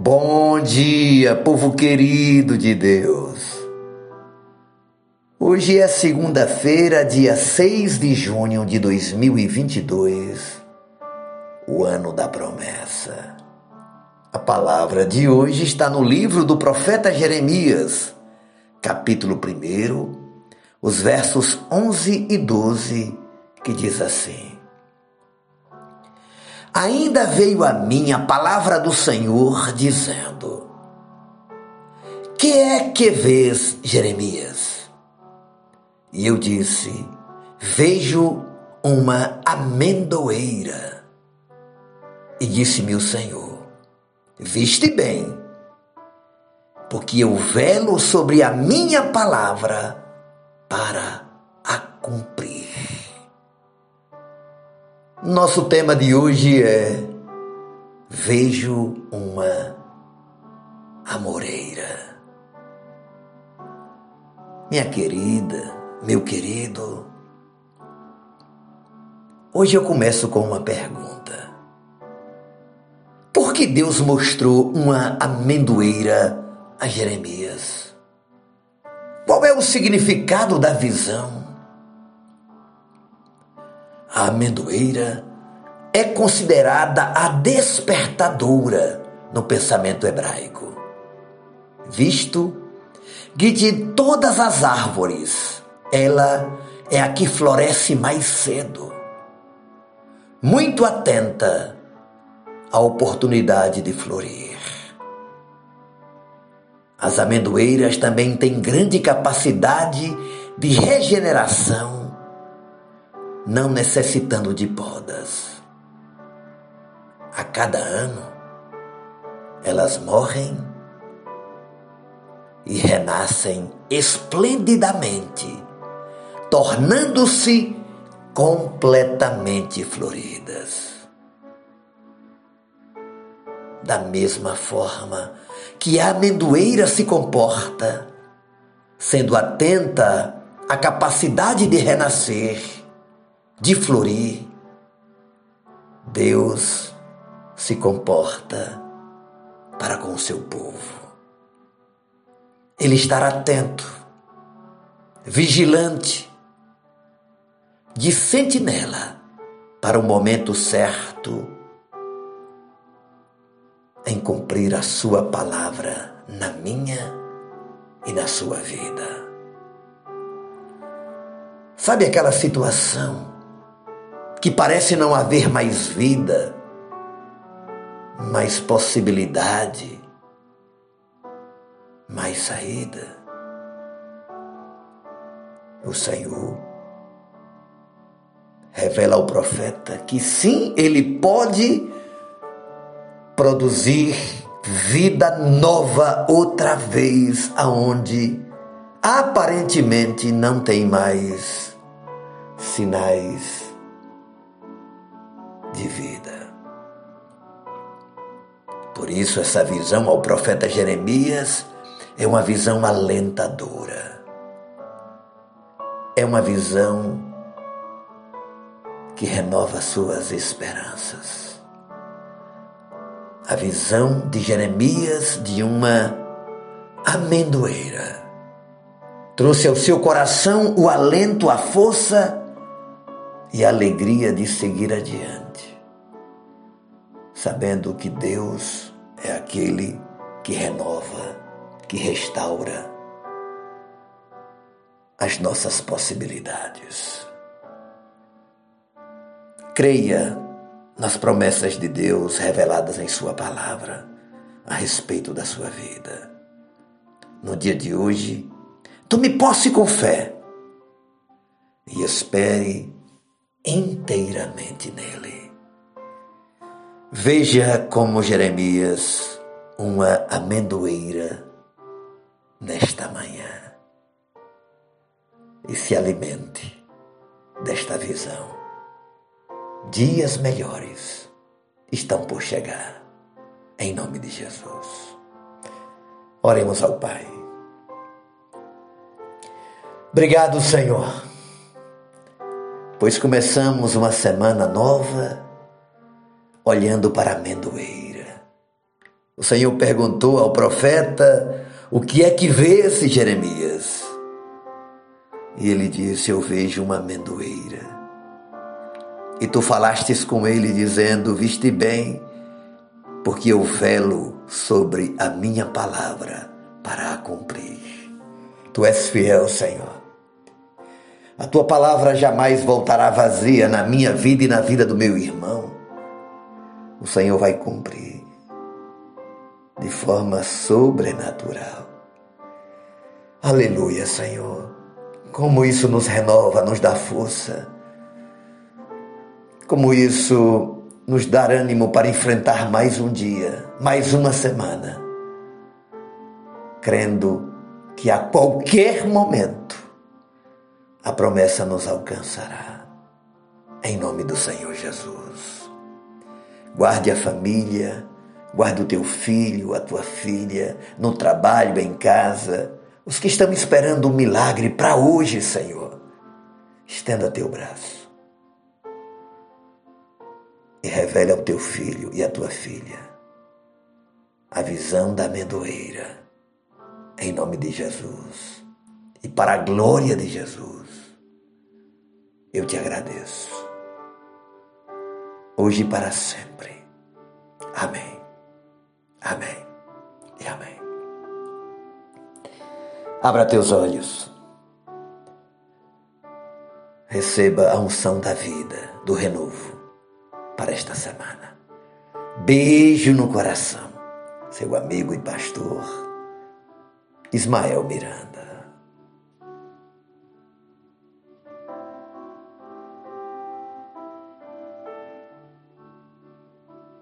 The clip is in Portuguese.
Bom dia, povo querido de Deus. Hoje é segunda-feira, dia 6 de junho de 2022, o ano da promessa. A palavra de hoje está no livro do profeta Jeremias, capítulo 1, os versos 11 e 12, que diz assim: Ainda veio a mim a palavra do Senhor dizendo: Que é que vês, Jeremias? E eu disse: Vejo uma amendoeira. E disse-me o Senhor: Viste bem, porque eu velo sobre a minha palavra para a cumprir. Nosso tema de hoje é Vejo uma amoreira. Minha querida, meu querido, hoje eu começo com uma pergunta. Por que Deus mostrou uma amendoeira a Jeremias? Qual é o significado da visão? A amendoeira é considerada a despertadora no pensamento hebraico, visto que de todas as árvores ela é a que floresce mais cedo, muito atenta à oportunidade de florir. As amendoeiras também têm grande capacidade de regeneração não necessitando de podas. A cada ano, elas morrem e renascem esplendidamente, tornando-se completamente floridas. Da mesma forma que a amendoeira se comporta, sendo atenta à capacidade de renascer, de florir, Deus se comporta para com o seu povo. Ele estará atento, vigilante, de sentinela para o momento certo em cumprir a sua palavra na minha e na sua vida. Sabe aquela situação que parece não haver mais vida, mais possibilidade, mais saída. O Senhor revela ao profeta que sim, ele pode produzir vida nova outra vez aonde aparentemente não tem mais sinais de vida. Por isso, essa visão ao profeta Jeremias é uma visão alentadora. É uma visão que renova suas esperanças. A visão de Jeremias de uma amendoeira trouxe ao seu coração o alento, a força e a alegria de seguir adiante sabendo que Deus é aquele que renova, que restaura as nossas possibilidades. Creia nas promessas de Deus reveladas em Sua palavra a respeito da sua vida. No dia de hoje, tome posse com fé e espere inteiramente nele. Veja como Jeremias, uma amendoeira nesta manhã, e se alimente desta visão. Dias melhores estão por chegar, em nome de Jesus. Oremos ao Pai. Obrigado, Senhor, pois começamos uma semana nova olhando para a amendoeira, O Senhor perguntou ao profeta: O que é que vê-se, Jeremias? E ele disse: Eu vejo uma amendoeira. E tu falastes com ele, dizendo: Viste bem, porque eu velo sobre a minha palavra para a cumprir. Tu és fiel, Senhor. A tua palavra jamais voltará vazia na minha vida e na vida do meu irmão. O Senhor vai cumprir de forma sobrenatural. Aleluia, Senhor. Como isso nos renova, nos dá força. Como isso nos dá ânimo para enfrentar mais um dia, mais uma semana, crendo que a qualquer momento a promessa nos alcançará. Em nome do Senhor Jesus. Guarde a família, guarde o teu filho, a tua filha, no trabalho, em casa, os que estão esperando um milagre para hoje, Senhor. Estenda teu braço e revele ao teu filho e à tua filha a visão da amendoeira, em nome de Jesus e para a glória de Jesus eu te agradeço. Hoje e para sempre. Amém. Amém. E amém. Abra teus olhos. Receba a unção da vida, do renovo, para esta semana. Beijo no coração. Seu amigo e pastor, Ismael Miranda.